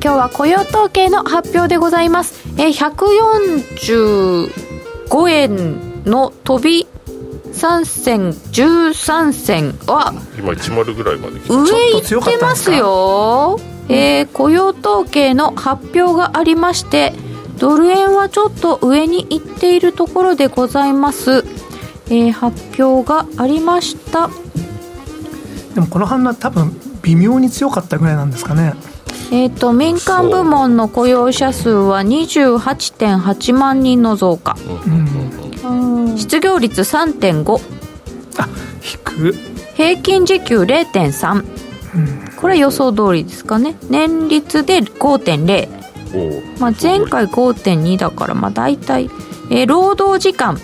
今日は雇用統計の発表でございます。え145円の飛び3銭13銭は今10ぐらいまで来上行ってますよ。えー、雇用統計の発表がありましてドル円はちょっと上に行っているところでございます、えー、発表がありました。でもこの反応は多分微妙に強かったぐらいなんですかねえーと、民間部門の雇用者数は28.8万人の増加、うん、失業率3.5あ低平均時給0.3、うん、これは予想通りですかね。年率で5.0、まあ、前回5.2だからまあ大体、えー、労働時間。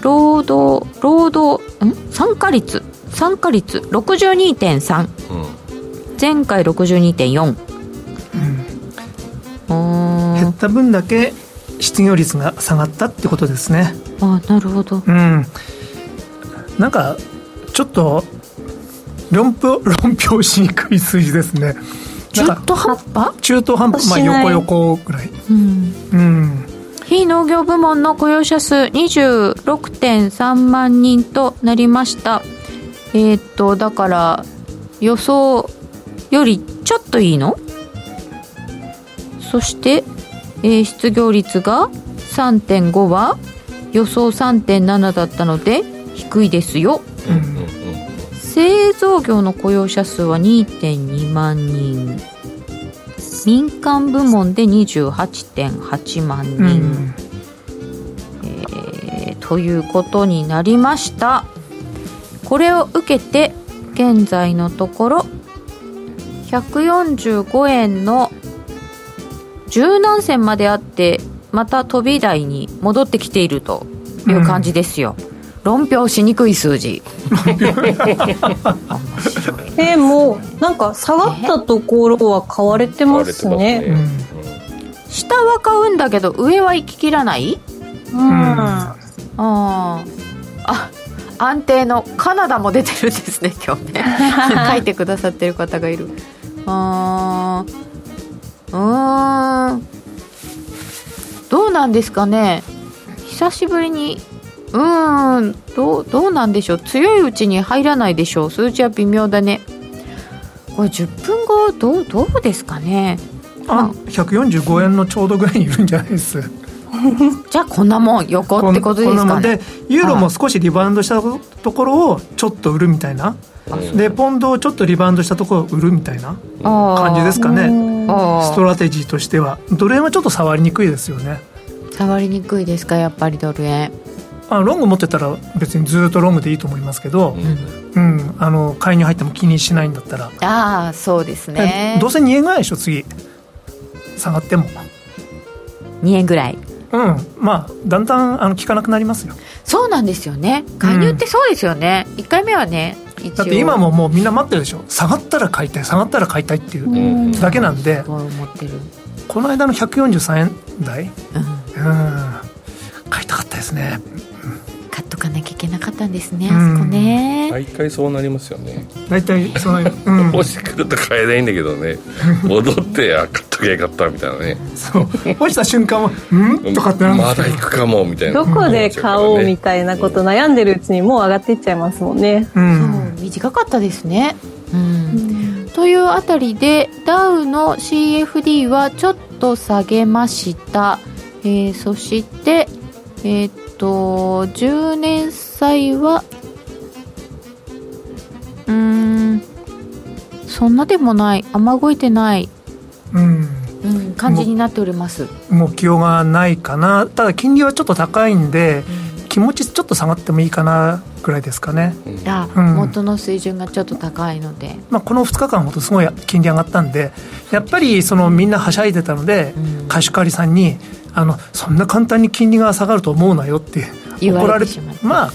労働労働ん？参加率。参加率62.3、うん、前回62.4減った分だけ失業率が下がったってことですね。あなるほど。うん。なんかちょっと論評 論評しにくい数字ですね。中途半端？中途半端。まあ横横ぐらい。うん、うん。非農業部門の雇用者数26.3万人となりました。えー、っとだから予想よりちょっといいの？そして、えー、失業率が3.5は予想3.7だったので低いですよ、うん、製造業の雇用者数は2.2万人。民間部門で28.8万人、うん、えー、ということになりました。これを受けて現在のところ145円の十何銭まであってまた飛び台に戻ってきているという感じですよ、うん、論評しにくい数字。えー、もうなんか下がったところは買われてますね、ね、下は買うんだけど上は行ききらない？うん、あああ安定のカナダも出てるんですね今日ね。書いてくださってる方がいる。ああうん。どうなんですかね。久しぶりにうんどうどうなんでしょう。強いうちに入らないでしょう。数字は微妙だね。これ10分後どうどうですかね。あ145円のちょうどぐらいにいるんじゃないです。じゃあこんなもん横ってことですかね。でユーロも少しリバウンドしたところをちょっと売るみたいな、でポンドをちょっとリバウンドしたところを売るみたいな感じですかね。ストラテジーとしては。ドル円はちょっと触りにくいですよね。触りにくいですかやっぱりドル円。あロング持ってたら別にずっとロングでいいと思いますけど、うん、うん、あの買いに入っても気にしないんだったら。ああそうですね。どうせ2円ぐらいでしょ次。下がっても。2円ぐらいうん。まあだんだんあの効かなくなりますよ。そうなんですよね。介入ってそうですよね、うん、1回目はねだって今ももうみんな待ってるでしょ。下がったら買いたい下がったら買いたいっていうだけなんで、この間の143円台、うん、買いたかったですね、買っとかなきゃいけなかったんですね、あそこね。毎回そうなりますよね。大体そうなり、うん、落ちてくると買えないんだけどね。戻ってあ買っときゃよかったみたいなね。そう。落ちた瞬間は「うん?」とかってなるんですまだ行くかもみたいな。どこで買おうみたいなこと悩んでるうちにもう上がっていっちゃいますもんね、うん、そう。短かったですね。うん、というあたりでダウの CFD はちょっと下げました、えー、そしてえー、っと10年債はうんそんなでもない雨ごいてない。うん、うん、感じになっております。目標がないかな。ただ金利はちょっと高いんで、うん、気持ちちょっと下がってもいいかなぐらいですかね、あ、うん、元の水準がちょっと高いので、まあ、この2日間ほどすごい金利上がったんでやっぱりそのみんなはしゃいでたので、貸し借りさんにあのそんな簡単に金利が下がると思うなよって怒られてまあ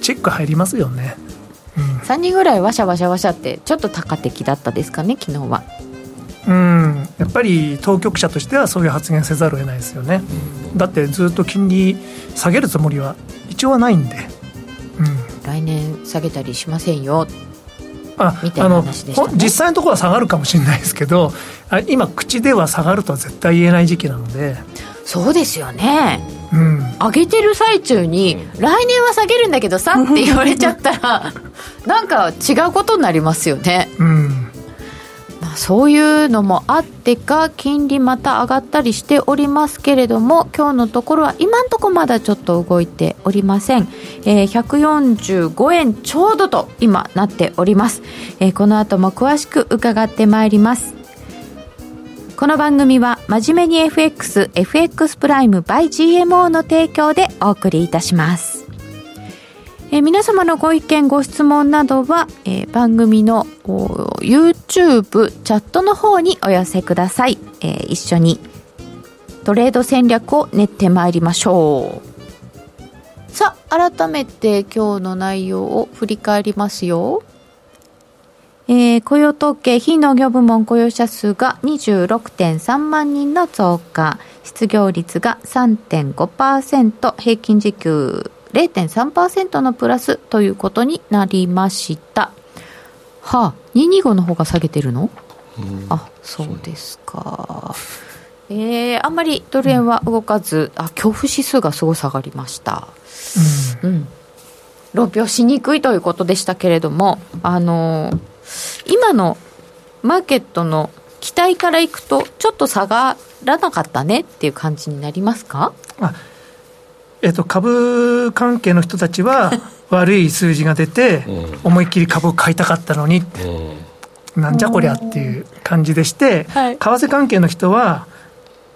チェック入りますよね、うん、3人ぐらいわしゃわしゃわしゃってちょっと高的だったですかね昨日は。うん。やっぱり当局者としてはそういう発言せざるを得ないですよね、うん、だってずっと金利下げるつもりは一応はないんで、うん、来年下げたりしませんよ。みたいな話でした、ね、実際のところは下がるかもしれないですけど今口では下がるとは絶対言えない時期なのでそうですよね。うん、上げてる最中に、来年は下げるんだけどさって言われちゃったら なんか違うことになりますよね、うん。まあ、そういうのもあってか金利また上がったりしておりますけれども今日のところは今のところまだちょっと動いておりません、えー、145円ちょうどと今なっております、えー、この後も詳しく伺ってまいりますこの番組は真面目に FX、FX プライム by GMO の提供でお送りいたします。え、皆様のご意見、ご質問などは、え、番組の YouTube チャットの方にお寄せください。えー、一緒にトレード戦略を練ってまいりましょう。さあ、改めて今日の内容を振り返りますよ。えー、雇用統計非農業部門雇用者数が26.3万人の増加。失業率が3.5%平均時給0.3%のプラスということになりました。はあ225の方が下げてるの、あそうですか。えー、あんまりドル円は動かず、あ恐怖指数がすごい下がりました、うん、うん、論評しにくいということでしたけれどもあのー今のマーケットの期待からいくと、ちょっと下がらなかったねっていう感じになりますか？あえっと、株関係の人たちは、悪い数字が出て、思いっきり株を買いたかったのにって、なんじゃこりゃっていう感じでして、為替関係の人は、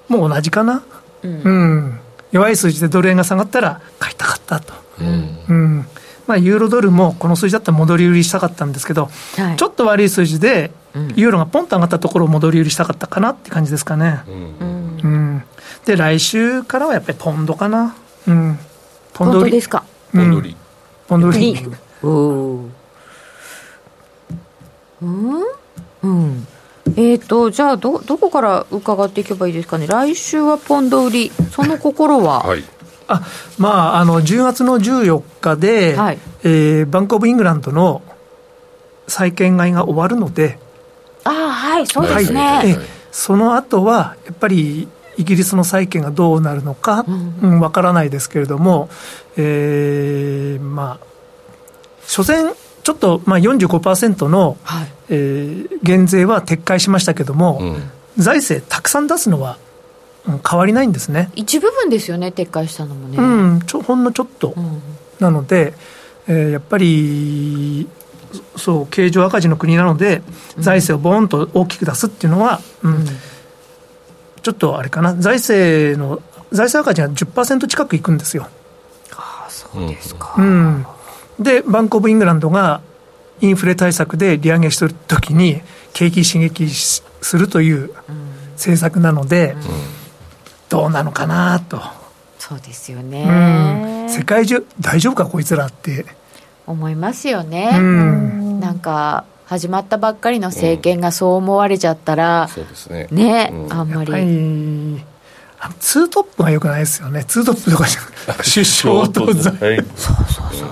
もう同じかな、うん、うん、弱い数字でドル円が下がったら、買いたかったと。うん、うんまあ、ユーロドルもこの数字だったら戻り売りしたかったんですけど、はい、ちょっと悪い数字で、ユーロがポンと上がったところを戻り売りしたかったかなって感じですかね。うん、うん、で、来週からはやっぱりポンドかな。うん、ポンド売り。ですか？ポンド売り。ポンド売り。うん、うん、えーと、じゃあど、どこから伺っていけばいいですかね、来週はポンド売り、その心は、はい、あまあ、あの10月の14日で、はい、えー、バンク・オブ・イングランドの債券買いが終わるので、あはいそうですね、はい、その後はやっぱりイギリスの債券がどうなるのか、うん、わ、うん、からないですけれども、えー、まあ、所詮、ちょっと、まあ45%の、はい、えー、減税は撤回しましたけれども、うん、財政たくさん出すのは変わりないんですね。一部分ですよね撤回したのもね。うんちょほんのちょっと、うん、なので、えー、やっぱりそう経常赤字の国なので、財政をボーンと大きく出すっていうのは、うん、うん、ちょっとあれかな。財政の財政赤字は10%近くいくんですよ。ああそうですか、うん、でバンコブ・イングランドがインフレ対策で利上げしてるときに景気刺激するという政策なので、うんどうなのかなと。そうですよね、世界中大丈夫かこいつらって。思いますよね、うん、なんか始まったばっかりの政権がそう思われちゃったら、うん、そうですね。ね、うん、あんまり。あツートップがよくないですよね。ツートップとか首相と財、そうそうそう。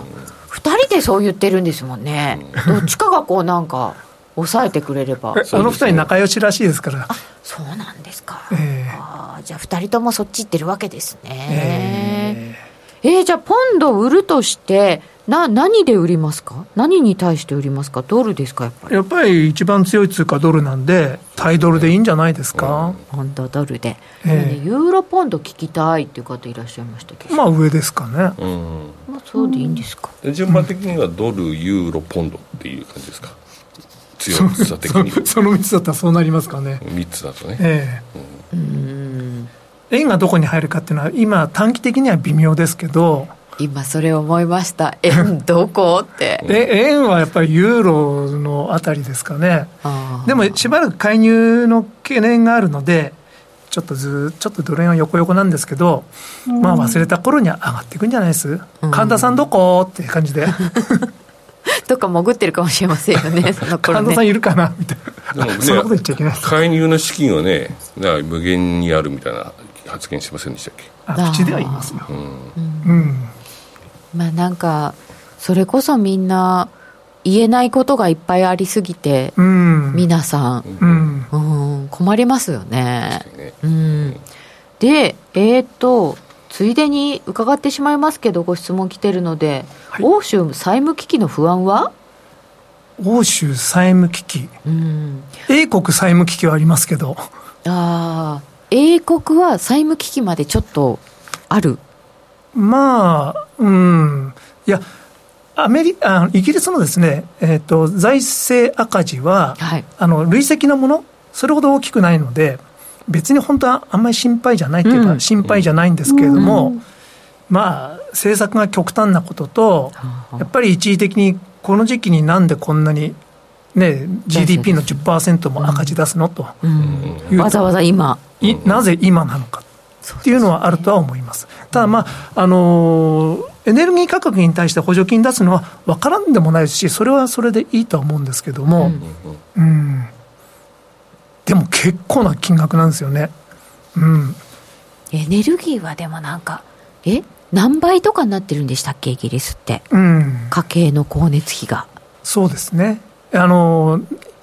2人でそう言ってるんですもんね、どっちかがこうなんか抑えてくれれば。あの二人仲良しらしいですから。あそうなんですか、えー、あじゃあ二人ともそっち行ってるわけですね。えー、えー、じゃあポンド売るとしてな何で売りますか？何に対して売りますか？ドルですかやっぱり？やっぱり一番強い通貨ドルなんでタイドルでいいんじゃないですか、ポンドドルで、えー、ユーロポンド聞きたいっていう方いらっしゃいましたけど。まあ上ですかね、うん、まあ、そうでいいんですか、順番的にはドルユーロポンドっていう感じですか？強さ的に。その 3つだったらそうなりますかね。3つだとね。ええ。うん。円がどこに入るかっていうのは今短期的には微妙ですけど。今それ思いました。円どこって。え円はやっぱりユーロのあたりですかね。でもしばらく介入の懸念があるのでちょっとずちょっとドル円は横横なんですけど、まあ忘れた頃には上がっていくんじゃないです、神田さんどこ？って感じで どっか潜ってるかもしれませんよね、その頃ね。神田さんいるかなみたいな。ね、そんなこと言っちゃいけない。介入の資金はね、無限にあるみたいな発言しませんでしたっけ？あ口では言いますよ。うん。うん、まあなんか、それこそみんな、言えないことがいっぱいありすぎて、うん、皆さん、うん、うん、困りますよね。うん、で、えっ、ー、と、ついでに伺ってしまいますけど、ご質問来てるので、はい、欧州債務危機の不安は？欧州債務危機、うん、英国債務危機はありますけど。ああ、英国は債務危機までちょっとある？まあ、うん、いや、アメリあイギリスのですね、えーと、財政赤字は、はい、あの累積のもの、それほど大きくないので、別に本当はあんまり心配じゃないというか、うん、心配じゃないんですけれども、うん、まあ、政策が極端なことと、やっぱり一時的にこの時期になんでこんなに、ね、GDP の10%も赤字出すのと、うん、わざわざ今。なぜ今なのかっていうのはあるとは思います。ただ、まああのー、エネルギー価格に対して補助金出すのは分からんでもないですし、それはそれでいいとは思うんですけども、うん、うん、でも結構な金額なんですよね。うん、エネルギーはでもなんか、え何倍とかになってるんでしたっけ、イギリスって、うん、家計の光熱費が。そうですねあの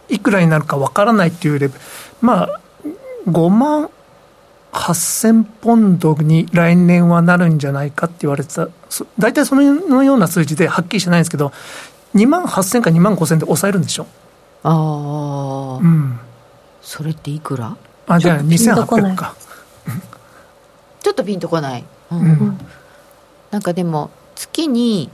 いくらになるか分からないっていうレベル、まあ、5万8000ポンドに来年はなるんじゃないかって言われてた、大体そのような数字ではっきりしてないんですけど、2万8000か2万5000で抑えるんでしょ。ああ、うん。それっていくら？あ、じゃあ2800か。ちょっとピンとこない。うん、うん、なんかでも、月に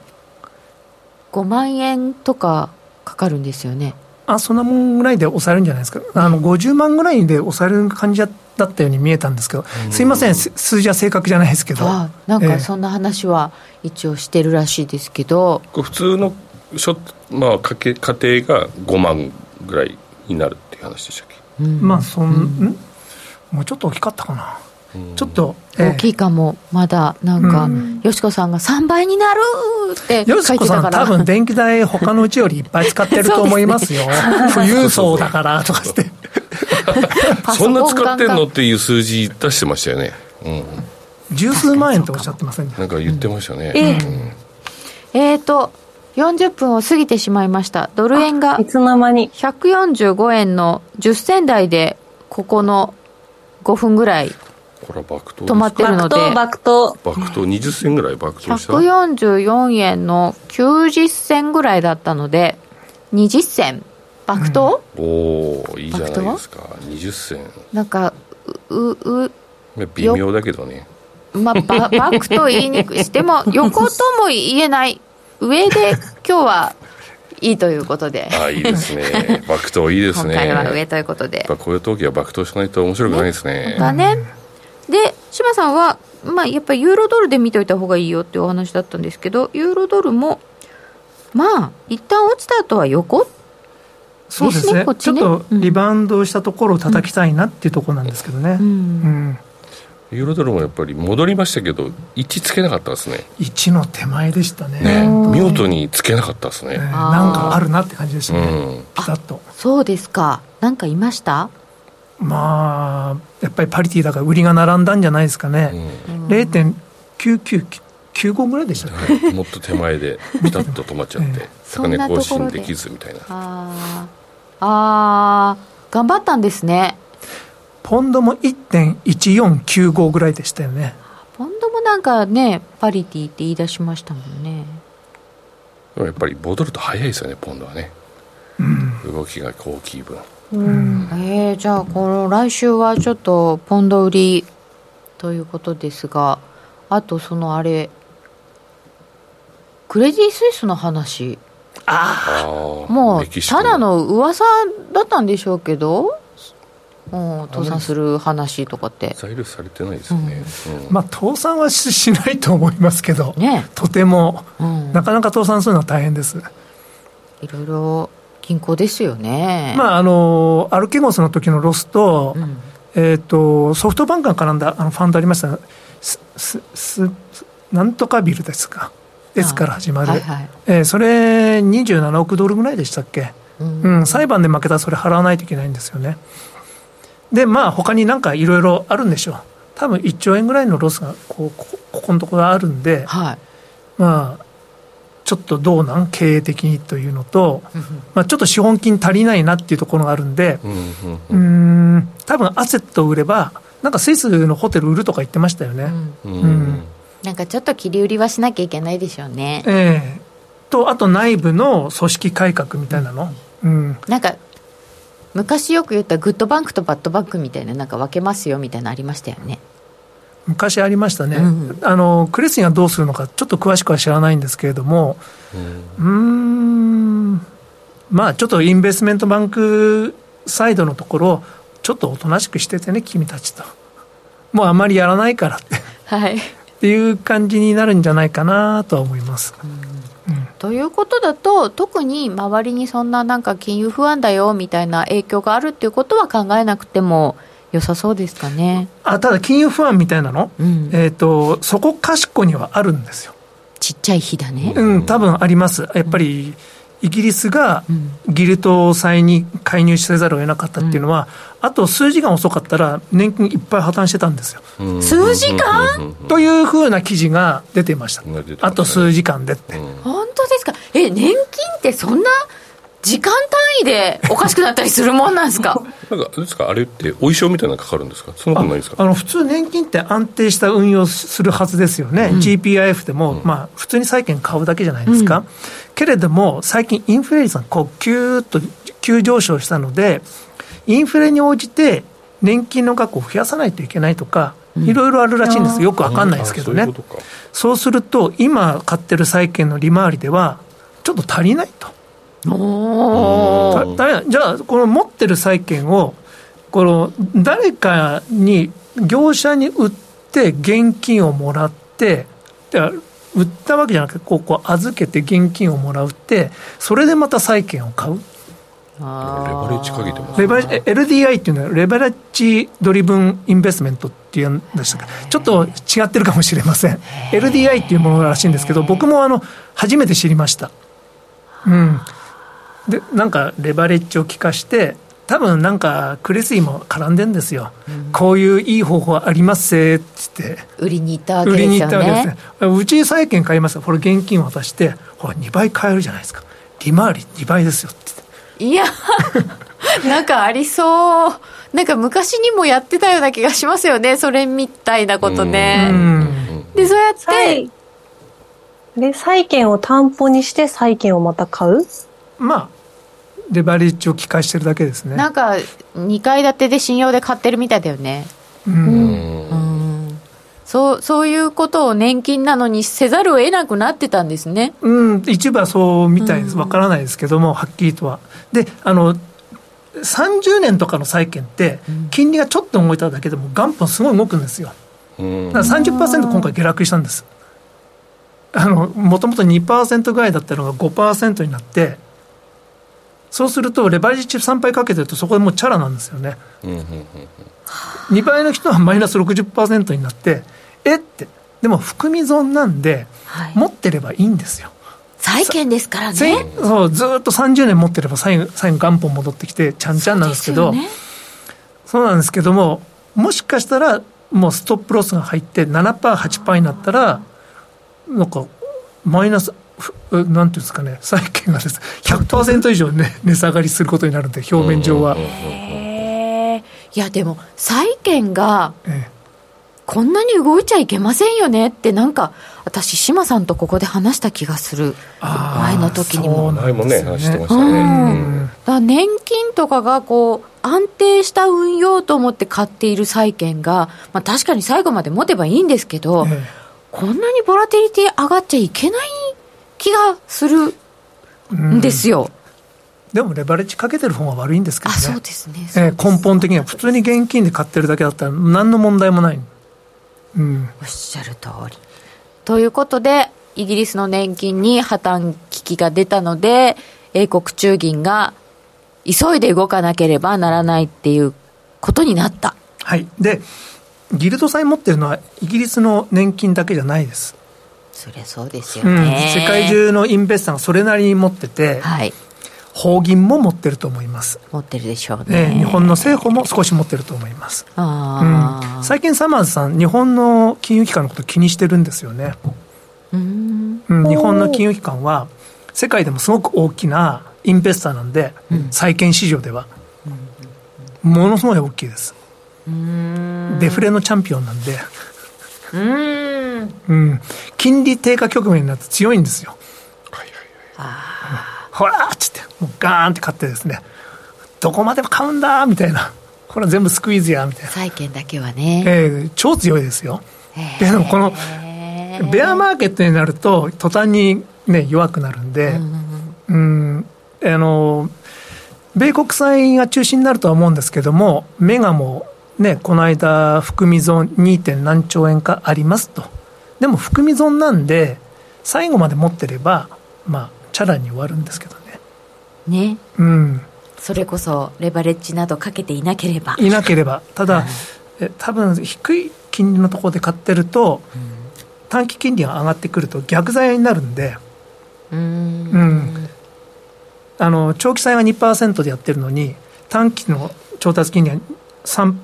5万円とかかかるんですよね。あそんなもんぐらいで抑えるんじゃないですか、あの50万ぐらいで抑える感じだったように見えたんですけど、すいません、数字は正確じゃないですけど、あなんかそんな話は一応してるらしいですけど、えー、普通のしょ、まあ、家家庭が5万ぐらいになるっていう話でしたまあそん、うん、もうちょっと大きかったかな。ちょっと、大きいかも、まだなんか、よしこさんが3倍になるってよしこさん、多分電気代、他のうちよりいっぱい使ってると 思いますよ、富裕層だからとかして。そんな使ってんのっていう数字出してましたよね。うん十数万円とおっしゃってませんなんか言ってましたね。えー、えーと、40分を過ぎてしまいました。ドル円がいつの間に？145円の10銭台でここの5分ぐらいこれは爆投止まってるので爆投爆投。20銭ぐらい爆投した？144円の90銭ぐらいだったので20銭。爆投、うん、おおいいじゃないですか。20銭。なんかうう微妙だけどね。まあババクと言いにくい。しても 横とも言えない上で今日はいいということで。あいいですね。爆投いいですね。今回は上ということで。やっぱこういう時は爆投しないと面白くないですね。だね。で柴さんは、まあ、やっぱりユーロドルで見といた方がいいよっていうお話だったんですけどユーロドルもまあ一旦落ちた後は横？そうですね、ね、ちょっとリバウンドしたところを叩きたいなっていうところなんですけどね、うん、うんユーロドルもやっぱり戻りましたけど、1つけなかったですね。1の手前でしたね。ね見事につけなかったですね。ねなんかあるなって感じでしたね、うん、ピタッと。そうですか。なんかいました？まあ、やっぱりパリティだから売りが並んだんじゃないですかね、うん、0.9995ぐらいでしたっけ、もっと手前でピタッと止まっちゃって、高値更新できずみたいな。ああ、頑張ったんですね。ポンドも1.1495ぐらいでしたよね。ポンドもなんかね、パリティって言い出しましたもんね。でもやっぱり戻ると早いですよね、ポンドはね。うん、動きが大きい分。うん、えー、じゃあこの来週はちょっとポンド売りということですがあとそのあれクレディ・スイスの話ああもうただの噂だったんでしょうけどう倒産する話とかって。材料されてないですよね、うん、まあ倒産はししないと思いますけど、ね、とても、うん、なかなか倒産するのは大変です。いろいろ銀行ですよね。まあ、あの、アルケゴスの時のロスと、うん、えっ、と、ソフトバンクが絡んだあのファンドありました。す、す、す、なんとかビルですか。S から始まる。はいはい、えー、それ27億ドルぐらいでしたっけ、うん、うん、裁判で負けたらそれ払わないといけないんですよね。で、まあ、他になんかいろいろあるんでしょう。多分1兆円ぐらいのロスがこうこここのところあるんで、はい、まあ、ちょっとどうなん？経営的にというのと、まあ、ちょっと資本金足りないなっていうところがあるんで、うん、ん、多分アセットを売れば、なんかスイスのホテル売るとか言ってましたよね。うん、うん。なんかちょっと切り売りはしなきゃいけないでしょうね。ええ。ー、と、あと内部の組織改革みたいなの？うん、なんか昔よく言った good bank と bad bank みたいななんか分けますよみたいなありましたよね。昔ありましたね、うん、あのクレスイがどうするのかちょっと詳しくは知らないんですけれどもうん。まあちょっと investment bankサイドのところちょっとおとなしくしててね君たちと。もうあまりやらないからって、はい、っていう感じになるんじゃないかなとは思います。うんということだと特に周りにそんななんか金融不安だよみたいな影響があるっていうことは考えなくても良さそうですかね。あただ金融不安みたいなの、うん、えっ、ー、とそこかしこにはあるんですよ。ちっちゃい日だね。うん多分あります。やっぱり、イギリスがギルト債に介入せざるを得なかったっていうのは、うん、あと数時間遅かったら、年金いっぱい破綻してたんですよ。数時間？というふうな記事が出てました、あと数時間でって。本当ですか、え、年金ってそんな時間単位でおかしくなったりするもんなん ですか？なんかですかあれってお衣装みたいなのかかるんですか？そんなことないですか？あ の普通年金って安定した運用するはずですよね、うん、GPIF でも、うん、まあ普通に債券買うだけじゃないですか、うん、けれども最近インフレ率がこうキューッと急上昇したのでインフレに応じて年金の額を増やさないといけないとかいろいろあるらしいんです。よくわかんないですけどね、そうすると今買ってる債券の利回りではちょっと足りないとだじゃあ、この持ってる債券を、この誰かに、業者に売って、現金をもらって、売ったわけじゃなくて、こうこう預けて現金をもらうって、それでまた債券を買う。レバレッジかけてます、ね、レバ LDI っていうのは、レバレッジドリブンインベストメントっていうんでしたか、ちょっと違ってるかもしれません。LDI っていうものらしいんですけど、僕もあの初めて知りました。うん。でなんかレバレッジを効かして多分なんかクレスイも絡んでんですよ、うん、こういういい方法ありますせっつって。売りに行ったわけですよね。売りに行ったわけです。ねうち債券買いますこれ現金渡してほら2倍買えるじゃないですか。利回り2倍ですよって。いや なんかありそう。なんか昔にもやってたような気がしますよね。それみたいなことね。でそうやってで債券を担保にして債券をまた買う？まあレバレッジを利かしてるだけですね。なんか2階建てで信用で買ってるみたいだよね。うん、そうそういうことを年金なのにせざるを得なくなってたんですね。うん。一部はそうみたいです。わからないですけども、はっきりとは。であの30年とかの債券って、金利がちょっと動いただけでも元本すごい動くんですよ。だから30%今回下落したんです。あのもともと2%ぐらいだったのが5%になってそうすると、レバレッジ3倍かけてると、そこでもうチャラなんですよね。2倍の人はマイナス60%になって、えって、でも含み損なんで、はい、持ってればいいんですよ。債券ですからね。そうずっと30年持ってれば最後、最後元本戻ってきて、ちゃんちゃんなんですけど、そう、ね,、そうなんですけども、もしかしたら、もうストップロスが入って7%、8%になったら、なんか、マイナス、なんていうんですかね、債券がです、100%以上、ね、値下がりすることになるんで、表面上は。いや、でも、債券が、こんなに動いちゃいけませんよねって、なんか、私、志麻さんとここで話した気がする、前の時にも。前もね、話してましたね。だ年金とかがこう安定した運用と思って買っている債券が、まあ、確かに最後まで持てばいいんですけど、ええ、こんなにボラティリティ上がっちゃいけない気がするんですよ。でもレバレッジかけてる方が悪いんですけどね。そうですね。えー、根本的には普通に現金で買ってるだけだったら何の問題もない。うん。おっしゃる通り。ということで、イギリスの年金に破綻危機が出たので、英国中銀が急いで動かなければならないっていうことになった。はい。で、ギルド債持ってるのはイギリスの年金だけじゃないです。そりゃそうですよね、うん、世界中のインベスターがそれなりに持ってて、はい、法銀も持ってると思います。持ってるでしょうね、日本の政府も少し持ってると思います。あ、うん、最近サマーズさん日本の金融機関のこと気にしてるんですよね。うん、ううん、日本の金融機関は世界でもすごく大きなインベスターなんで、うん、債券市場では、ものすごい大きいです。デフレのチャンピオンなんでうん、金利低下局面になって強いんですよ。はいはいはい、ほらっつって、もうガーンって買ってですね、どこまでも買うんだみたいな、これは全部スクイーズやみたいな。債券だけはね。えー、超強いですよ。でもこの、ベアマーケットになると、途端に、ね、弱くなるんで、うん、あの、米国債が中心になるとは思うんですけども、メガもね、この間、含み損 2. 点何兆円かありますと。でも含み損なんで、最後まで持ってれば、まあ、チャラに終わるんですけどね。ね。うん。それこそ、レバレッジなどかけていなければ。いなければ。ただ、え多分低い金利のところで買ってると、うん、短期金利が上がってくると逆剤になるんで、うん。うん。あの、長期債は2%でやってるのに、短期の調達金利は3%、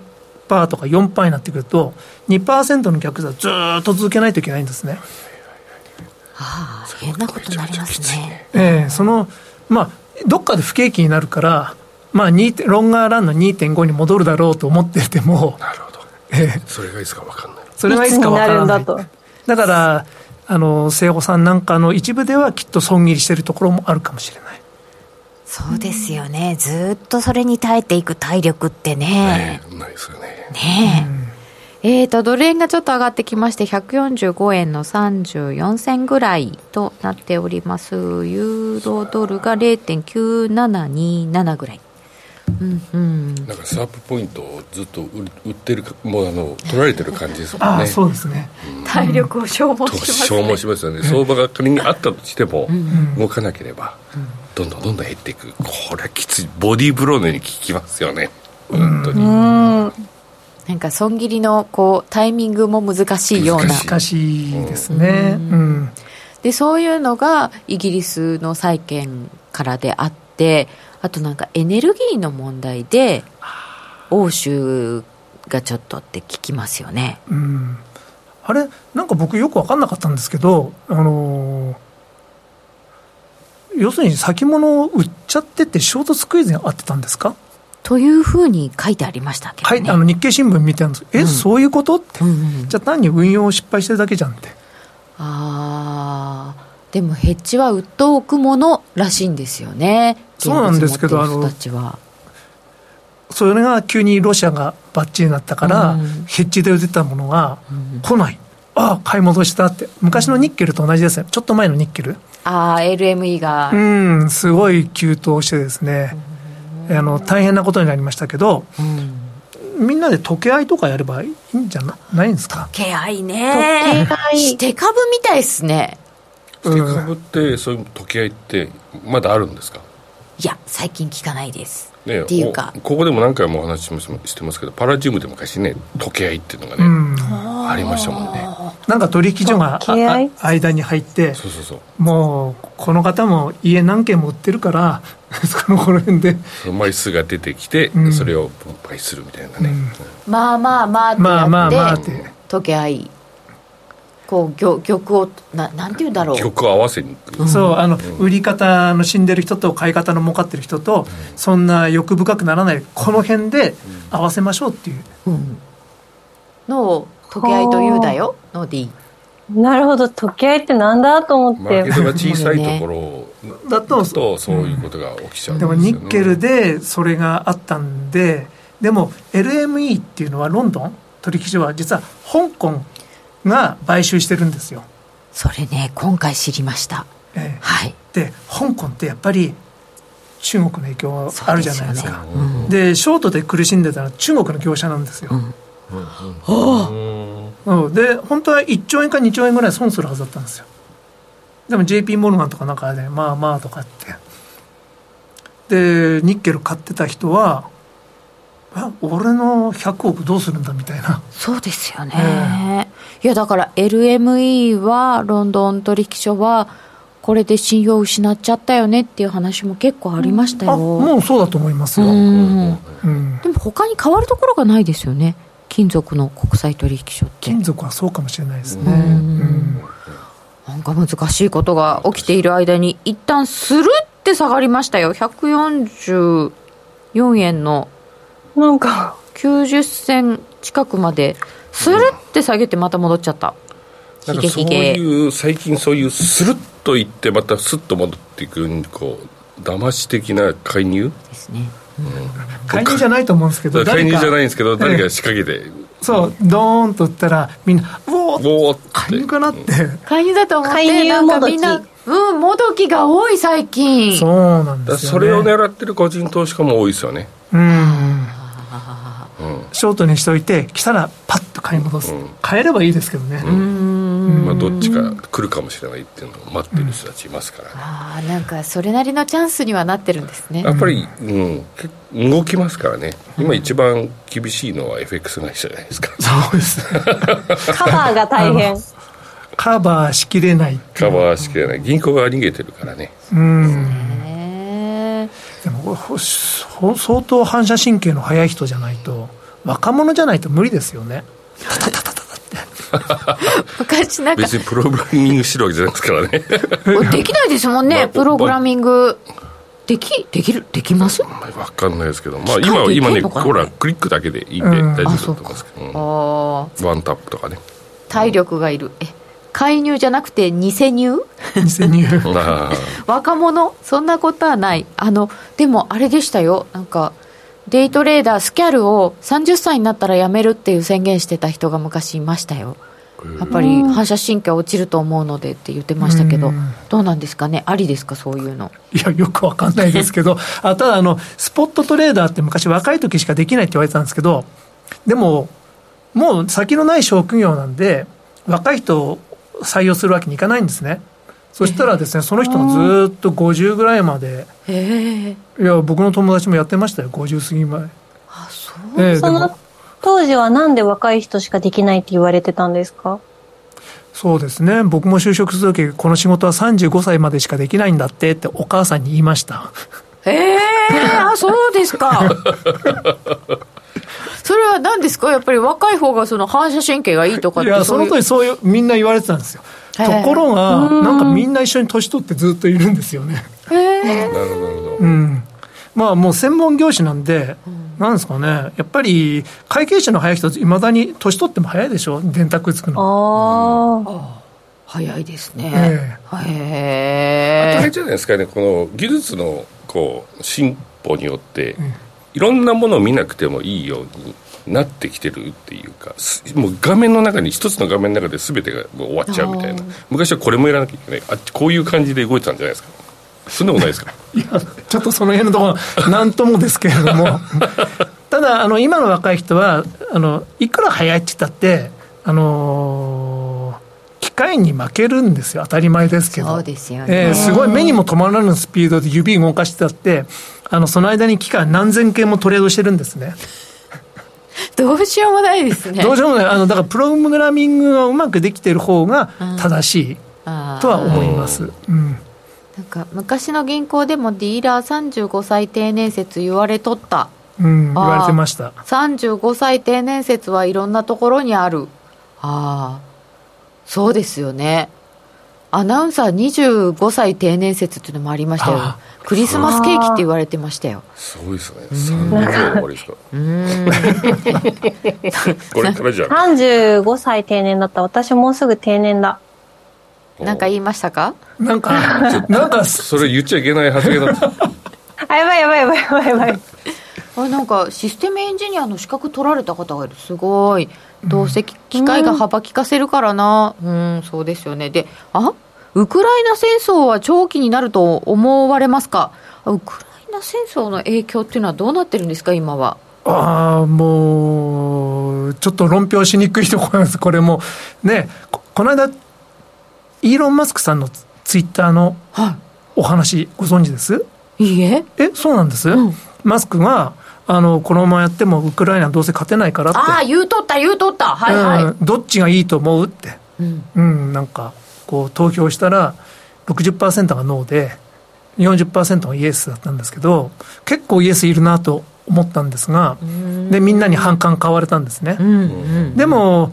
ーとか4%になってくると、2%の逆差ずっと続けないといけないんですね。はあ、変なことになりますね。ええー、その、まあ、どっかで不景気になるから、まあ、ロンガーランの2.5に戻るだろうと思ってても、なるほど。ええー、それがいつか分かんない。それがいつか分からない。だだから、あの、聖子さんなんかの一部ではきっと損切りしてるところもあるかもしれない。そうですよね。ずっとそれに耐えていく体力ってね。ねないですよね。ねえ。えーと、ドル円がちょっと上がってきまして、145円の34銭ぐらいとなっております。ユーロドルが0.9727ぐらい。うんうん、なんかスワップポイントをずっと売ってるもうあの取られてる感じですもんね。あそうですね、うん、体力を消耗します、ね、消耗しますよね。相場が仮にあったとしても動かなければ、どんどんどんどん減っていく。これはきついボディーブローのように効きますよね。本当に。なんか損切りのこうタイミングも難しいような。難しいですね、うん、でそういうのがイギリスの債券からであってあとなんかエネルギーの問題で欧州がちょっとって聞きますよね、うん、あれ？なんか僕よく分かんなかったんですけどあのー要するに先物を売っちゃってて、ショートスクイズに合ってたんですか？というふうに書いてありましたけど、ね、あの日経新聞見てるんですえ、うん、そういうこと？って、うんうん、じゃあ単に運用を失敗してるだけじゃんって。ああ、でもヘッジは売っておくものらしいんですよね、そうなんですけど、あのそれが急にロシアがバッチリになったから、うん、ヘッジで売ってたものが来ない、うん、ああ、買い戻したって、昔のニッケルと同じですよ、ちょっと前のニッケル。ああ LME が。うんすごい急騰してですね、あの大変なことになりましたけど、うん、みんなで時計合いとかやればいいんじゃないんですか？時計合いね。時計合い。して株みたいですねして株ってそういう時いってまだあるんですか？いや最近聞かないです。ね、っていうかここでも何回もお話ししてますけどパラジウムで昔ね時計合いっていうのがね、うん、ありましたもんね。なんか取引所が間に入ってそうそうそう。もうこの方も家何軒も売ってるから その辺で。その枚数が出てきて、うん、それを分配するみたいなね、うん、まあまあまあってまあまあまあって。時計合いこう玉玉をななんていうんだろう。玉を合わせに。そうあの、売り方の死んでる人と買い方の儲かってる人と、そんな欲深くならないこの辺で合わせましょうっていう、のを時計合いというだよ。の D なるほど時計合いってなんだと思って。マーケットが小さいところ だととそういうことが起きちゃう。ん。で、ね、でもニッケルでそれがあったんででも LME っていうのはロンドン？取引所は実は香港が買収してるんですよ。それね今回知りました、ええ、はい。で香港ってやっぱり中国の影響あるじゃないですか。で、ねうん、ショートで苦しんでたのは中国の業者なんですよ、うん。うん、で本当は1兆円か2兆円ぐらい損するはずだったんですよ。でも JP モルガンとかなんかで、ね、まあまあとかって。でニッケル買ってた人は俺の100億どうするんだみたいな。そうですよね、いやだから LME はロンドン取引所はこれで信用を失っちゃったよねっていう話も結構ありましたよ、もうそうだと思いますよ、うん。うん、でも他に変わるところがないですよね。金属の国際取引所って。金属はそうかもしれないですね、うん。なんか難しいことが起きている間に一旦スルって下がりましたよ。144円のなんか。90銭近くまでスルって下げてまた戻っちゃった。なんかそういう最近そういうスルッといってまたスッと戻っていくこう騙し的な介入？ですね、うん、介入じゃないと思うんですけど介入じゃないんですけど誰か仕掛けて、そうドーンと打ったらみんなうおー介入かなって。介入だと思って介入もどきうんもどきが多い最近。そうなんですよ、ね、それを狙ってる個人投資家も多いですよね。うんショートにしておいて来たらパッと買い戻す、うん、買えればいいですけどね。まあ、どっちか来るかもしれないっていうのを待ってる人たちいますから、ね、ああなんかそれなりのチャンスにはなってるんですね。やっぱり、うん、動きますからね。今一番厳しいのは FX 会社じゃないですか、そうです。カバーが大変。カバーしきれない。カバーしきれない。銀行が逃げてるからね。うん。でも相当反射神経の速い人じゃないと若者じゃないと無理ですよね。昔なんか。別にプログラミングしろわけじゃないですからね。できないですもんね、まあ、プログラミング。できできる？できます？分かんないですけど、まあ、今今ねほらクリックだけでいいんで大丈夫だと思いますけど、うん、ワンタップとかね。体力がいる。え介入じゃなくて偽入？偽入。若者？そんなことはない。あのでもあれでしたよ。なんかデイトレーダースキャルを30歳になったら辞めるっていう宣言してた人が昔いましたよ。やっぱり反射神経落ちると思うのでって言ってましたけど、どうなんですかね、ありですか、そういうの。いや、よくわかんないですけど、あただあの、スポットトレーダーって昔、若い時しかできないって言われてたんですけど、でも、もう先のない職業なんで、若い人を採用するわけにいかないんですね。そしたらですね、その人もずっと50ぐらいまで、いや、僕の友達もやってましたよ、50過ぎ前。あ、そう、えー、その当時はなんで若い人しかできないって言われてたんですか？そうですね、僕も就職するとき、この仕事は35歳までしかできないんだってってお母さんに言いました。へえー、あ、そうですか。それは何ですか？やっぱり若い方がその反射神経がいいとかっていや、その時そういう、みんな言われてたんですよ。ところが、なんかみんな一緒に年取ってずっといるんですよね。へえ。なるほど。うん。まあもう専門業種なんで、なんですかね、やっぱり会計士の早い人、いまだに年取っても早いでしょ、電卓つくの。ああ。早いですね。へえ。あれじゃないですかね、この技術のこう進歩によって、いろんなものを見なくてもいいようになってきてるっていうかもう画面の中に一つの画面の中で全てがもう終わっちゃうみたいな。昔はこれもやらなきゃいけない。あこういう感じで動いてたんじゃないですか。そんなことないですか？いやちょっとその辺のところ何ともですけれども。ただあの今の若い人はあのいくら早いって言ったってあのー、機械に負けるんですよ。当たり前ですけど。そうですよね、えー、すごい目にも止まらぬスピードで指動かしてたってあのその間に機械何千件もトレードしてるんですねどうしようもないですね。どうしようもない。あの、だからプログラミングがうまくできてる方が正しいとは思います。うん。なんか昔の銀行でもディーラー35歳定年説言われとった。うん、言われてました。35歳定年説はいろんなところにある。ああ、そうですよね。アナウンサー25歳定年説っていうのもありましたよ。クリスマスケーキって言われてましたよ。すごいですね。3年終わりですか。これからじゃ35歳定年だった。私もうすぐ定年だ。なんか言いましたか？なんか、なんか、それ言っちゃいけない発言だった。あ、やばいやばいやばいやばいやばい。あなんかシステムエンジニアの資格取られた方がいる。すごい。どうせ機械が幅利かせるからな。うん、そうですよね。であウクライナ戦争は長期になると思われますか？ウクライナ戦争の影響っていうのはどうなってるんですか今は？ああもうちょっと論評しにくいところです。これもねこの間イーロン・マスクさんのツイッターのお話ご存知です？いいえ。えそうなんです、うん、マスクがあのこのままやってもウクライナどうせ勝てないからって。ああ言うとった言うとった。はいはい、うん、どっちがいいと思うって、うん、うん、なんかこう投票したら60%がノーで40%がイエスだったんですけど結構イエスいるなと思ったんですがでみんなに反感買われたんですね、でも、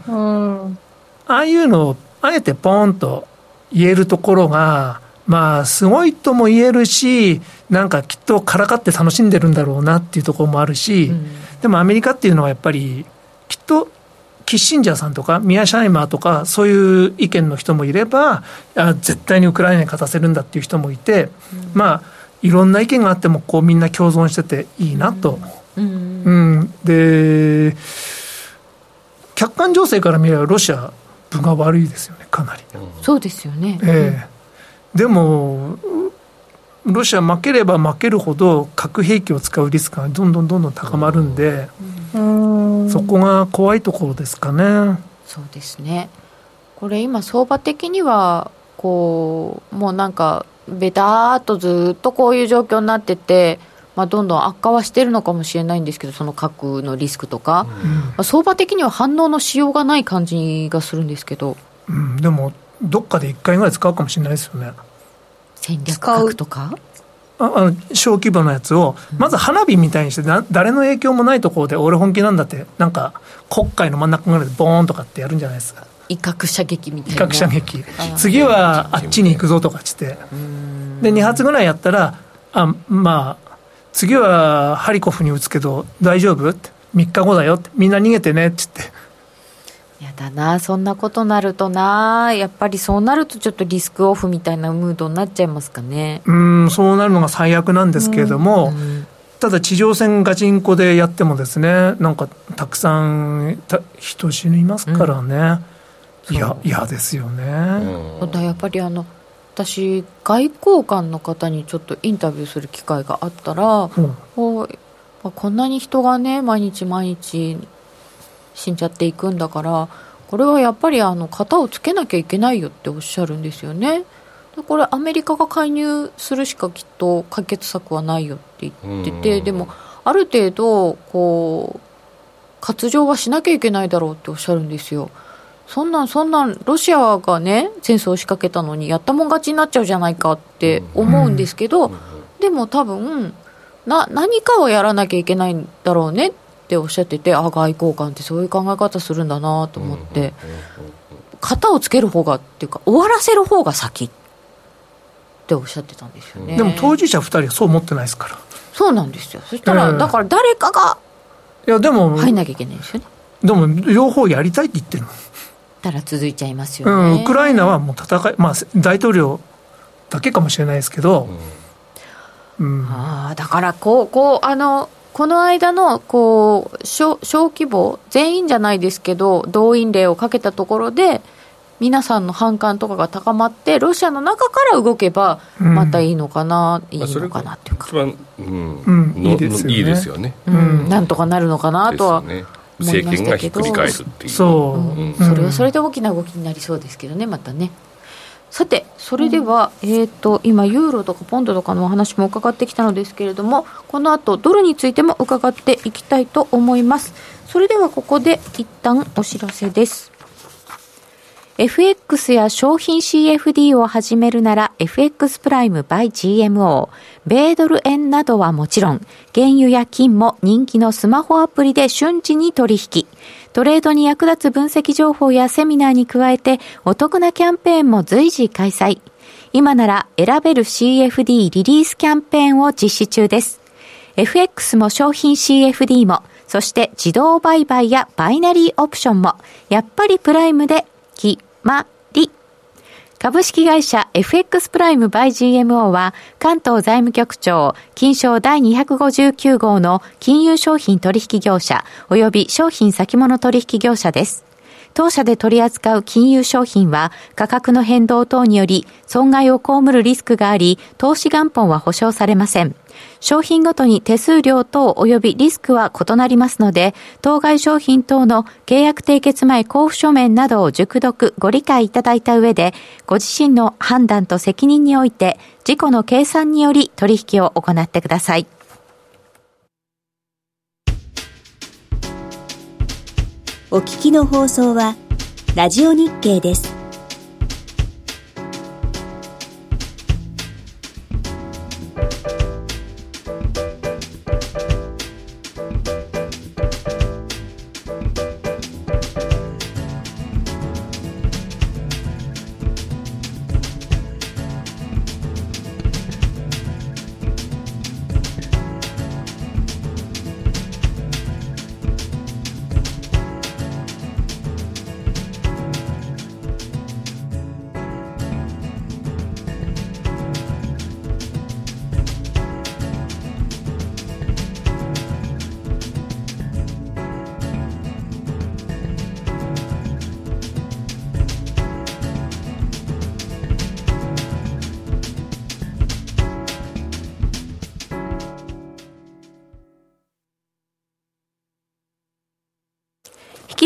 ああいうのをあえてポーンと言えるところが、まあ、すごいとも言えるし、なんかきっとからかって楽しんでるんだろうなっていうところもあるし、うん、でもアメリカっていうのはやっぱり、きっとキッシンジャーさんとか、ミア・シャイマーとか、そういう意見の人もいれば、あ絶対にウクライナに勝たせるんだっていう人もいて、うん、まあ、いろんな意見があっても、こうみんな共存してていいなと。うん、うん、で、客観情勢から見れば、ロシア、分が悪いですよね、かなり。そうですよね。ええー、でも、ロシア負ければ負けるほど核兵器を使うリスクがどんどんどんどん高まるんで、そこが怖いところですかね。そうですね。これ今相場的にはこうもうなんかベターっとずっとこういう状況になってて、まあ、どんどん悪化はしてるのかもしれないんですけどその核のリスクとか、うん、相場的には反応のしようがない感じがするんですけど、うん、でもどっかで1回ぐらい使うかもしれないですよね戦略核とか？あの小規模なやつを、まず花火みたいにしてな、誰の影響もないところで、俺本気なんだって、なんか、国会の真ん中ぐらいでボーンとかってやるんじゃないですか。威嚇射撃みたいな。威嚇射撃。次はあっちに行くぞとかして。で、2発ぐらいやったら、あまあ、次はハリコフに撃つけど、大丈夫って。3日後だよって。みんな逃げてねって言って。やだなそんなことなるとな。やっぱりそうなるとちょっとリスクオフみたいなムードになっちゃいますかね。うんそうなるのが最悪なんですけれども、うん。うん、ただ地上戦ガチンコでやってもですねなんかたくさん人死にますからね、うん、いや嫌ですよね、うん、だやっぱりあの私外交官の方にちょっとインタビューする機会があったら、うん、こんなに人がね毎日毎日死んじゃっていくんだからこれはやっぱりあの型をつけなきゃいけないよっておっしゃるんですよね。これアメリカが介入するしかきっと解決策はないよって言っててでもある程度こう活情はしなきゃいけないだろうっておっしゃるんですよ。そんなんそんなんロシアがね戦争を仕掛けたのにやったもん勝ちになっちゃうじゃないかって思うんですけど、でも多分な何かをやらなきゃいけないんだろうねっっておっしゃっててあ外交官ってそういう考え方するんだなと思って、型をつける方がっていうか終わらせる方が先っておっしゃってたんですよね。でも当事者2人はそう思ってないですから。そうなんですよ。そしたら、だから誰かがいやでも入んなきゃいけないんですよね。でも両方やりたいって言ってるの。たら続いちゃいますよね、うん、ウクライナはもう戦い、まあ、大統領だけかもしれないですけど、うん、あだからこうこうあのこの間のこう小小規模全員じゃないですけど動員令をかけたところで皆さんの反感とかが高まってロシアの中から動けばまたいいのかな、うん、いいのかなっていうか、一番、うんいいですいいですよね、うん、なんとかなるのかなとは思いましたけど、ね、政権がひっくり返るっていう。そう、うん、それはそれで大きな動きになりそうですけどねまたねさてそれでは、うん、えーと、今ユーロとかポンドとかのお話も伺ってきたのですけれどもこの後ドルについても伺っていきたいと思います。それではここで一旦お知らせです。FX や商品 CFD を始めるなら FX プライム by GMO、米ドル円などはもちろん、原油や金も人気のスマホアプリで瞬時に取引。トレードに役立つ分析情報やセミナーに加えてお得なキャンペーンも随時開催。今なら選べる CFD リリースキャンペーンを実施中です。FX も商品 CFD も、そして自動売買やバイナリーオプションも、やっぱりプライムで決ま。株式会社 FX プライムバイ GMO は関東財務局長金賞第259号の金融商品取引業者及び商品先物取引業者です。当社で取り扱う金融商品は価格の変動等により損害を被るリスクがあり、投資元本は保証されません。商品ごとに手数料等及びリスクは異なりますので、当該商品等の契約締結前交付書面などを熟読、ご理解いただいた上で、ご自身の判断と責任において、自己の計算により取引を行ってください。お聞きの放送は、ラジオ日経です。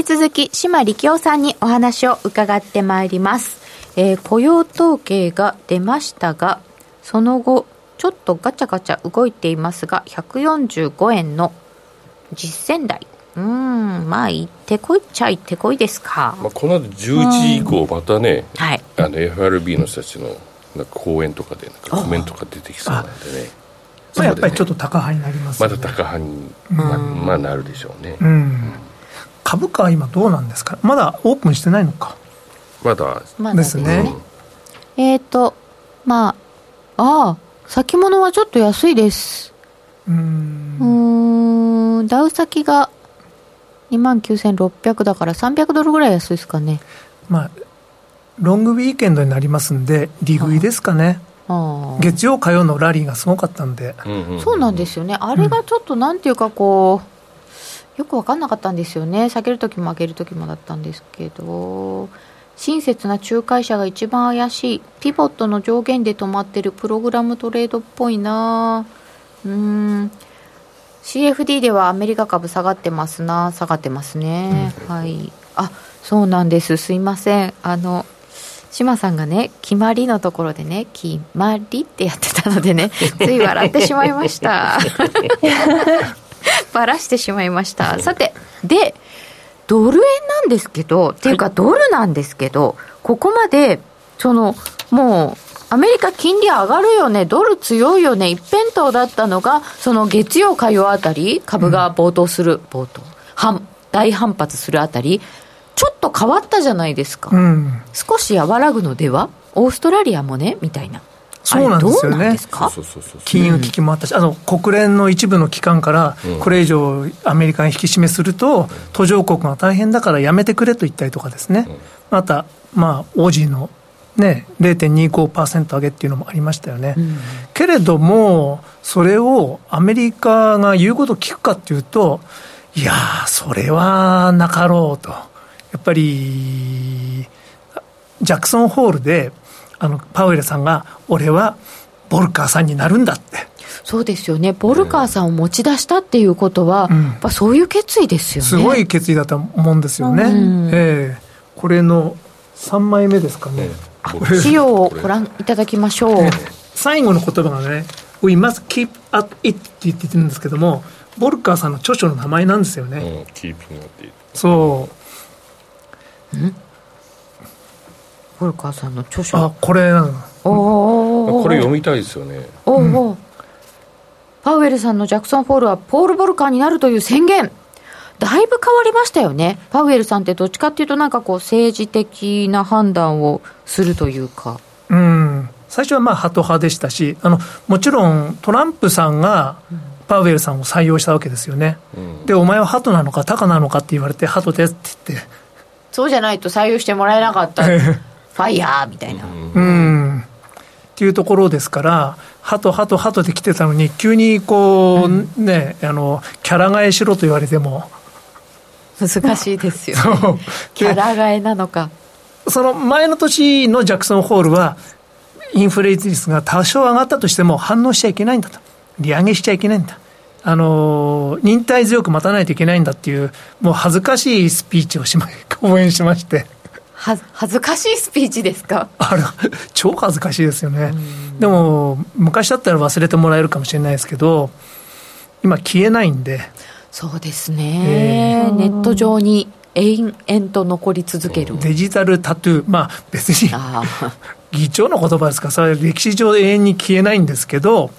続き島力夫さんにお話を伺ってまいります、えー、雇用統計が出ましたがその後ちょっとガチャガチャ動いていますが145円の実践台。うんまあ行ってこいっちゃ行ってこいですか、まあ、この後11時以降またね、はい、あの FRB の人たちのなんか講演とかでなんかコメントが出てきそうなんでね。まあ、やっぱりちょっと高派になります、ね、まだ高派に、ままあ、なるでしょうね、うん、株価は今どうなんですか？まだオープンしてないのか？まだ。ですね、えっ、ー、とまあああ先物はちょっと安いです。うん。うんダウ先が2万9600だから300ドルぐらい安いですかね。まあロングウィーケンドになりますんで利食いですかね。月曜火曜のラリーがすごかったんで、そうなんですよね。あれがちょっとなんていうかこう、よく分かんなかったんですよね。下げる時も上げる時もだったんですけど。親切な仲介者が一番怪しい。ピボットの上限で止まってるプログラムトレードっぽいな。うん。CFD ではアメリカ株下がってますな。下がってますね、うん、はい。あそうなんです。すいません。あの島さんがね決まりのところでね決まりってやってたのでね つい笑ってしまいました ばらしてしまいました。さてでドル円なんですけど、っていうかドルなんですけど、ここまで、その、もう、アメリカ金利上がるよね、ドル強いよね、一辺倒だったのが、その月曜、火曜あたり、株が暴騰する、暴騰、反、大反発するあたり、ちょっと変わったじゃないですか。うん、少し和らぐのでは？オーストラリアもね、みたいな。そうなんですよね。金融危機もあったし、あの国連の一部の機関から、これ以上アメリカに引き締めすると、途上国が大変だからやめてくれと言ったりとかですね、また、まあ、オージーのね、0.25%上げっていうのもありましたよね、うん、けれども、それをアメリカが言うことを聞くかっていうと、いやー、それはなかろうと、やっぱり、ジャクソンホールで、あのパウエルさんが、俺はボルカーさんになるんだって。そうですよね、ボルカーさんを持ち出したっていうことは、うん、やっぱそういう決意ですよね。すごい決意だと思うんですよね。うん、えー、これの3枚目ですかね。資料をご覧いただきましょう。最後の言葉がね、We must keep at it って言ってるんですけども、ボルカーさんの著書の名前なんですよね。うん、keeping at it。そう。ん古川さんの著書。あこれなのおおこれ読みたいですよね。おお、うん、パウエルさんのジャクソン・フォールはポール・ボルカーになるという宣言。だいぶ変わりましたよね。パウエルさんってどっちかっていうとなんかこう政治的な判断をするというか。うん。最初はまあハト派でしたしあのもちろんトランプさんがパウエルさんを採用したわけですよね、うん、でお前はハトなのかタカなのかって言われてハトですって言って。そうじゃないと採用してもらえなかった ファイヤーみたいな。うん。っていうところですから、ハト、ハト、ハトで来てたのに、急にこう、うん、ね、あの、キャラ替えしろと言われても。難しいですよ、ね、キャラ替えなのか。その前の年のジャクソンホールは、インフレ率が多少上がったとしても反応しちゃいけないんだと。利上げしちゃいけないんだ。あの、忍耐強く待たないといけないんだっていう、もう恥ずかしいスピーチをしま、講演しまして。は恥ずかしいスピーチですか？あれ超恥ずかしいですよね。でも昔だったら忘れてもらえるかもしれないですけど今消えないんで。そうですね、えー、ネット上に延々と残り続ける。デジタルタトゥー。まあ別に議長の言葉ですからそれは歴史上永遠に消えないんですけど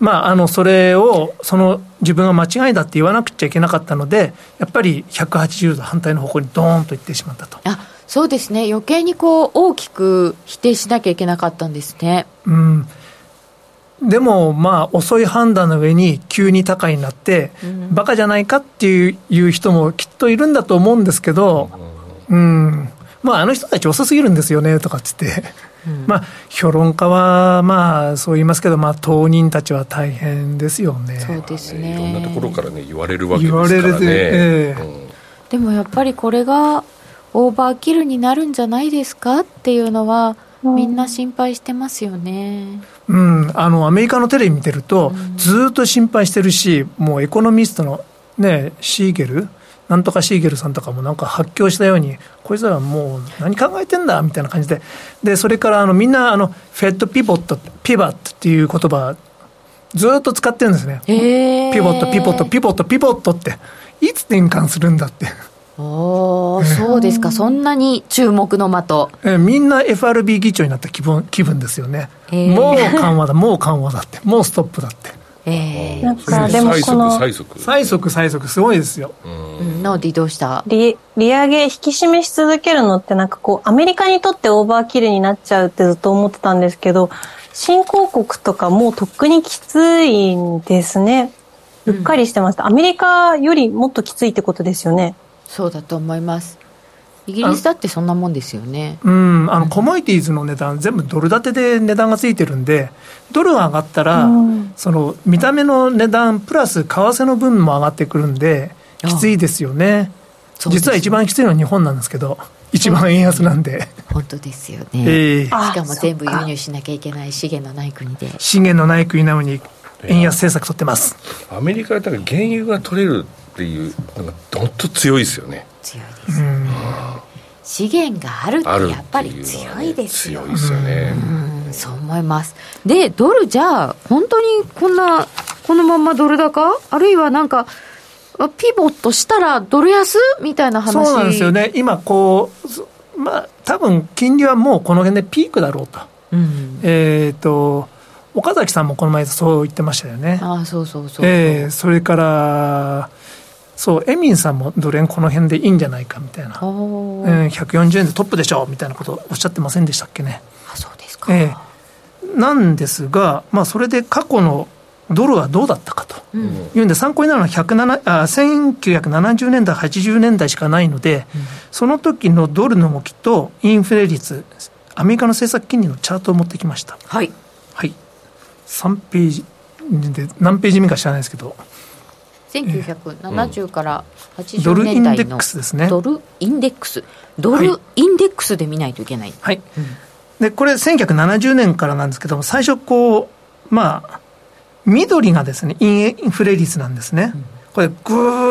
まあ、あのそれをその自分は間違いだって言わなくちゃいけなかったのでやっぱり180度反対の方向にドーンといってしまったと。あそうですね。余計にこう大きく否定しなきゃいけなかったんですね。うん。でも、まあ、遅い判断の上に急に高になって、うん、バカじゃないかっていう人もきっといるんだと思うんですけど、うん、まあ、あの人たち遅すぎるんですよねとかっつって、うん、まあ、評論家は、まあ、そう言いますけど、まあ、当人たちは大変ですよね。そうですね。いろんなところからね、言われるわけですからね。言われるで、えー、うん、でもやっぱりこれが、オーバーキルになるんじゃないですかっていうのは、みんな心配してますよね。うん、あのアメリカのテレビ見てると、ずっと心配してるし、もうエコノミストの、ね、シーゲルなんとかシーゲルさんとかもなんか発狂したように、こいつらはもう何考えてんだみたいな感じで、でそれからあのみんなあの、 Fed pivot、pivot っていう言葉、ずっと使ってるんですね。 pivot、pivot、pivot、pivot って、いつ転換するんだって。おお、そうですか、そんなに注目の的。えみんな FRB 議長になった気分気分ですよね。もう緩和だ、もう緩和だって、もうストップだって。えー、なんかでもこの最速最速。最速すごいですよ、うん、ノーディどうした？利利上げ引き締めし続けるのってなんかこうアメリカにとって overkill になっちゃうってずっと思ってたんですけど新興国とかもうとっくにきついんですね。うっかりしてました、うん、アメリカよりもっときついってことですよねそうだと思います。イギリスだってそんなもんですよね。うんあのコモディティーズの値段全部ドル建てで値段がついてるんでドルが上がったら、うん、その見た目の値段プラス為替の分も上がってくるんできついですよね。実は一番きついのは日本なんですけど一番円安なんで。本当ですよね、えー、しかも全部輸入しなきゃいけない資源のない国で。資源のない国なのに円安政策取ってます。アメリカはだから原油が取れるっていうのがどっと強いですよね。強いです、資源があるってやっぱり強いですよ、ね、強いですよね、そう思います。でドルじゃあ本当にこんなこのままドル高？あるいはなんかピボットしたらドル安みたいな話？そうなんですよね。今こうまあ多分金利はもうこの辺でピークだろうと、うん、えっ、ー、と岡崎さんもこの前そう言ってましたよね。あそうそうそう。えー、それからそうエミンさんもドル円この辺でいいんじゃないかみたいな、うん、140円でトップでしょみたいなことをおっしゃってませんでしたっけね。あそうですか、えー、なんですが、まあ、それで過去のドルはどうだったかと。いうんで、参考になるのは107あ1970年代、80年代しかないので、うん、その時のドルの動きとインフレ率、アメリカの政策金利のチャートを持ってきました。はい、はい、3ページで、何ページ目か知らないですけど。1970から80年代のドルインデックスですね。ドルインデックス。ドルインデックスで見ないといけない。はい。うん、で、これ1970年からなんですけども、最初こう、まあ、緑がですね、インフレ率なんですね。これ、ぐ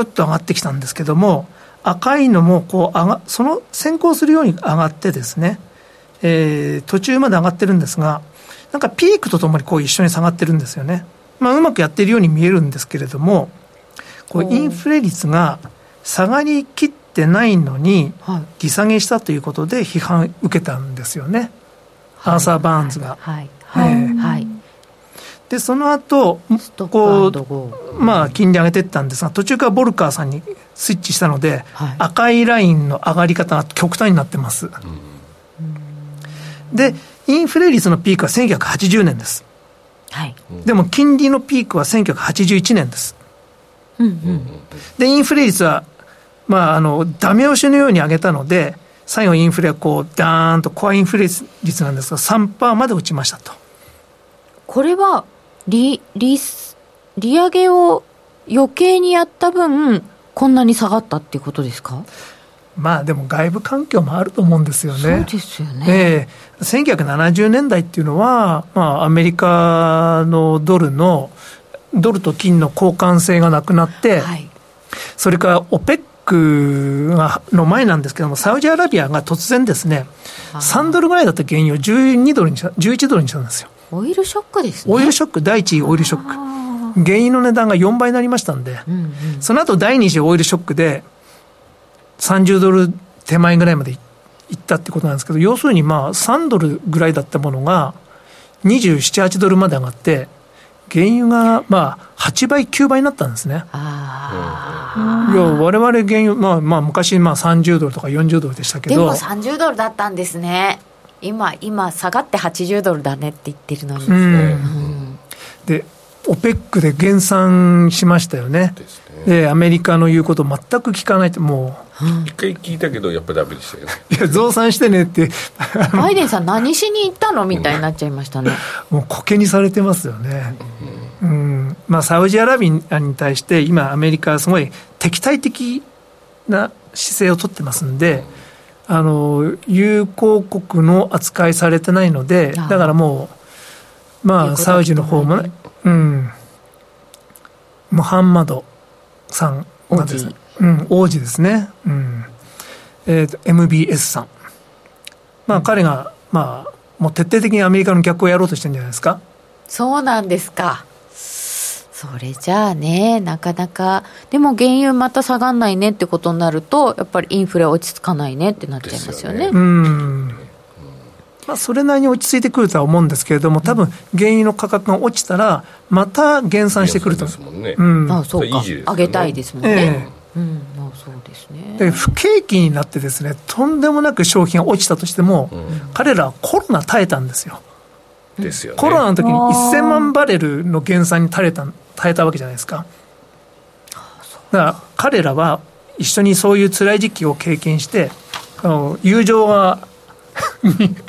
ーっと上がってきたんですけども、赤いのもこう上が、その先行するように上がってですね、えー、途中まで上がってるんですが、なんかピークとともにこう一緒に下がってるんですよね。まあ、うまくやっているように見えるんですけれども、こうインフレ率が下がりきってないのに、利下げしたということで批判受けたんですよね。アーサー・バーンズが。はい。はい。はいで、その後、こう、まあ、金利上げていったんですが、途中からボルカーさんにスイッチしたので、はい、赤いラインの上がり方が極端になってます。で、インフレ率のピークは1980年です。はい。でも、金利のピークは1981年です。うんうん、で、インフレ率は、まあ、あの、ダメ押しのように上げたので、最後インフレはこう、ダーンとコアインフレ率なんですが、3%まで落ちましたと。これは、利、利、利上げを余計にやった分、こんなに下がったっていうことですか？まあでも外部環境もあると思うんですよね。そうですよね。え1970年代っていうのは、まあアメリカのドルの、ドルと金の交換性がなくなって、はい、それから OPEC がの前なんですけども、サウジアラビアが突然ですね、3ドルぐらいだった原油を12ドルにした、11ドルにしたんですよ。オイルショックですね。オイルショック、第一位オイルショック。原油の値段が4倍になりましたんで、うんうん、その後第二次オイルショックで、30ドル手前ぐらいまでいったってことなんですけど、要するにまあ3ドルぐらいだったものが、27、8ドルまで上がって、原油がまあ8倍、9倍になったんですね。いや、われわれ原油、まあまあ昔まあ30ドルとか40ドルでしたけど。でも30ドルだったんですね。今、今、下がって80ドルだねって言ってるのに。うん、で、OPEC で減産しましたよね。で、ね、アメリカの言うこと全く聞かないと、もう。一回聞いたけど、やっぱだめでしたよね。いや、増産してねって。バイデンさん、何しに行ったのみたいになっちゃいましたね。もう、コケにされてますよね。うん、うんまあ、サウジアラビアに対して、今、アメリカはすごい敵対的な姿勢を取ってますんで、うんあの友好国の扱いされてないので、だからもう、まあ、サウジの方もね、うん、ムハンマドさんがですね、うん、王子ですね。うん。えっ、ー、と、MBS さん。まあ、彼が、まあ、もう徹底的にアメリカの逆をやろうとしてるんじゃないですか。そうなんですか。それじゃあね、なかなか、でも原油また下がんないねってことになると、やっぱりインフレ落ち着かないねってなっちゃいますよね。よねうんまあ、それなりに落ち着いてくるとは思うんですけれども、多分原油の価格が落ちたら、また減産してくると。ですもんね。うん、あそうか、上げたいですもんね。えー、うん、まあ、そうですねで不景気になってですねとんでもなく消費が落ちたとしても、うん、彼らはコロナ耐えたんですよ。ですよね、コロナの時に1000万バレルの減産に耐えた耐えたわけじゃないですか。だから彼らは一緒にそういう辛い時期を経験して、あの友情が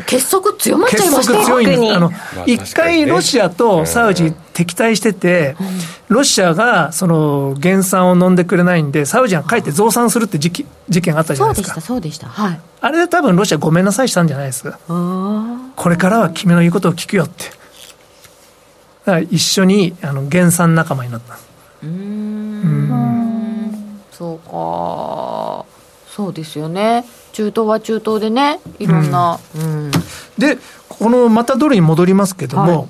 結束強まっちゃいました結束強いんです。あの、一回ロシアとサウジ敵対してて、ロシアがその減産を飲んでくれないんで、サウジが帰って増産するって事事件があったじゃないですか。そうでした、そうでした。はい。あれで多分ロシアごめんなさいしたんじゃないですか。これからは君の言うことを聞くよって。だから一緒にあの減産仲間になった。うん。うんそうか。そうですよね。中東は中東でね、いろんな。うん、で、このまたドルに戻りますけども、はい、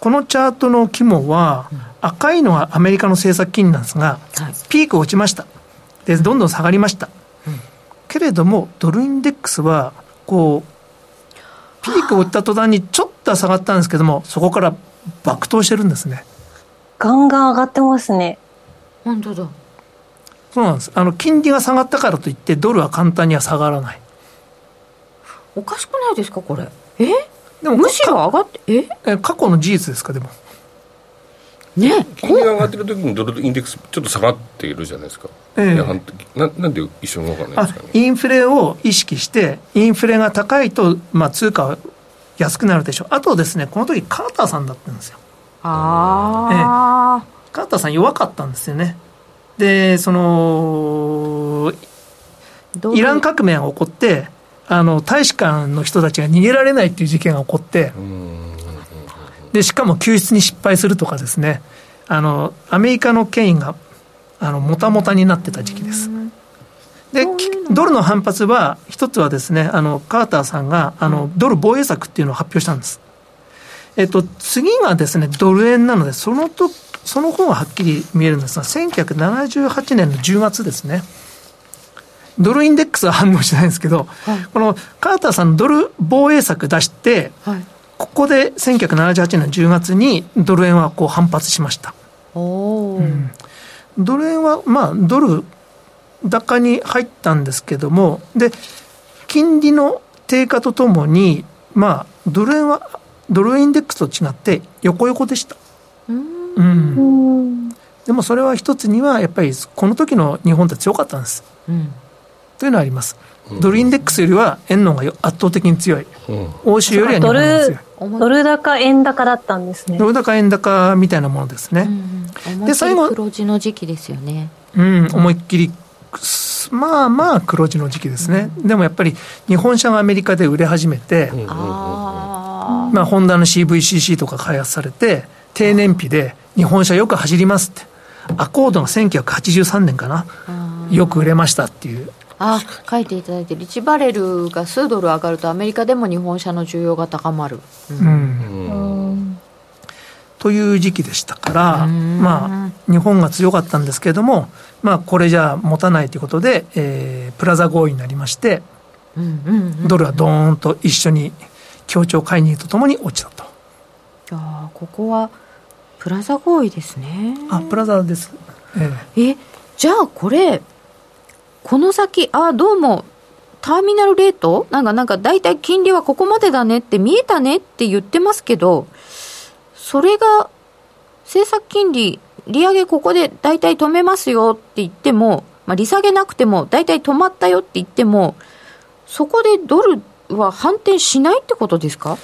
このチャートの肝は、赤いのはアメリカの政策金利なんですが、はい、ピーク落ちました。で、どんどん下がりました。うん、けれども、ドルインデックスは、こう、ピークを打った途端にちょっとは下がったんですけども、そこから爆投してるんですね。ガンガン上がってますね。本当だ。そうなんです。あの、金利が下がったからといって、ドルは簡単には下がらない。おかしくないですか、これ？え？でもむしろ上がって、え？え過去の事実ですか、でも。ね金利が上がってる時にドルインデックスちょっと下がっているじゃないですか。ええななんで一緒に分かんないですかね。インフレを意識して、インフレが高いと、まあ、通貨は安くなるでしょう。あとですね、この時カーターさんだったんですよ。ああ、ええ、カーターさん弱かったんですよね。で、その、イラン革命が起こって、あの、大使館の人たちが逃げられないっていう事件が起こって、で、しかも救出に失敗するとかですね、あの、アメリカの権威が、あの、もたもたになってた時期です。で、ドルの反発は、一つはですね、あの、カーターさんが、あの、ドル防衛策っていうのを発表したんです。えっと、次がですね、ドル円なので、そのと、その方がはっきり見えるんですが、1978年の10月ですね。ドルインデックスは反応しないんですけど、はい、このカーターさんのドル防衛策出して、はい、ここで1978年の10月にドル円はこう反発しました。うん、ドル円は、まあ、ドル高に入ったんですけども、で、金利の低下とともに、まあ、ドル円はドルインデックスと違って横横でした。うん、でもそれは一つにはやっぱりこの時の日本って強かったんです。うん、というのはあります。ドルインデックスよりは円の方が圧倒的に強い。うん、欧州よりは日本が強い。ドル高円高だったんですね。ドル高円高みたいなものですね。うん、で最後黒字の時期ですよね。うん、思いっきりまあまあ黒字の時期ですね、うん、でもやっぱり日本車がアメリカで売れ始めて、うん、まあ、ホンダの CVCC とか開発されて低燃費で日本車よく走りますって。アコードが1983年かな。よく売れましたっていう。あ書いていただいてる1バレルが数ドル上がるとアメリカでも日本車の需要が高まる、うん、うん、という時期でしたから、まあ、日本が強かったんですけれども、まあ、これじゃ持たないということで、えー、プラザ合意になりまして、ドルはどーンと一緒に協調介入とともに落ちたと。あここはプラザ合意ですね。あプラザです。えええじゃあこれこの先、あ、どうも、ターミナルレート？なんか、なんか、大体金利はここまでだねって見えたねって言ってますけど、それが、政策金利、利上げここで大体止めますよって言っても、まあ、利下げなくても大体止まったよって言っても、そこでドルは反転しないってことですか？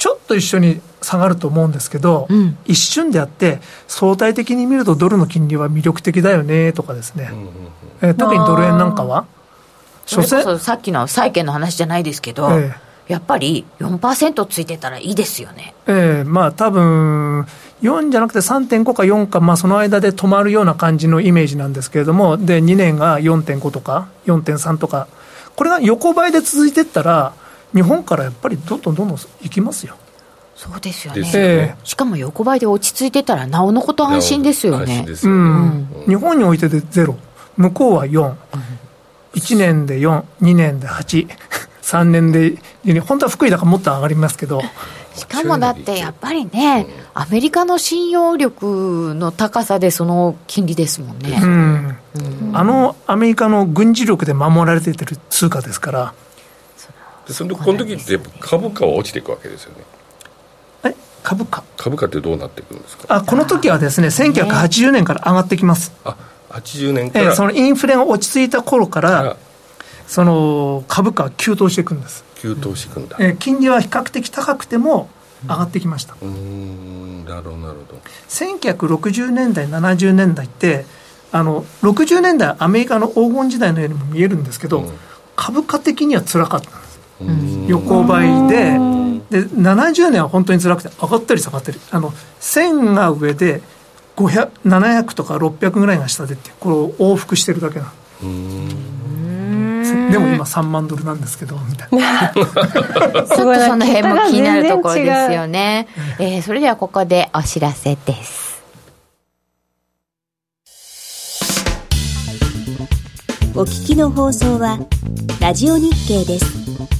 ちょっと一緒に下がると思うんですけど、うん、一瞬であって、相対的に見るとドルの金利は魅力的だよねとかですね、うん、えー、特にドル円なんかは？それこそさっきの債券の話じゃないですけど、えー、やっぱり4%ついてたらいいですよね。ええ。ー、まあ多分4じゃなくて3.5か4か、まあ、その間で止まるような感じのイメージなんですけれども、で2年が4.5とか4.3とか、これが横ばいで続いていったら、日本からやっぱりどんどんどんどんいきますよ。そうですよね、ね、しかも横ばいで落ち着いてたらなおのこと安心ですよね、ね、うん、日本においてでゼロ。向こうは4、うん、1年で42年で8 3年で。本当は福井だからもっと上がりますけど。しかもだってやっぱりね、アメリカの信用力の高さでその金利ですもんね、うん。うん、あのアメリカの軍事力で守られている通貨ですからそのこの時って株価は落ちていくわけですよね。え株価？株価ってどうなっていくんですか？あこの時はですね1980年から上がってきます、あ80年から、えー、そのインフレが落ち着いた頃からその株価は急騰していくんです。急騰していくんだ、えー、金利は比較的高くても上がってきました。うん。なるほどなるほど。1960年代70年代ってあの60年代アメリカの黄金時代のようにも見えるんですけど、うん、株価的には辛かった。んです横ばいでで70年は本当に辛くて上がったり下がったり。あの1000が上で700とか600ぐらいが下でってこれを往復してるだけなでも今3万ドルなんですけどみたいな。ちょっとその辺も気になるところですよね、えー、それではここでお知らせです。お聞きの放送はラジオ日経です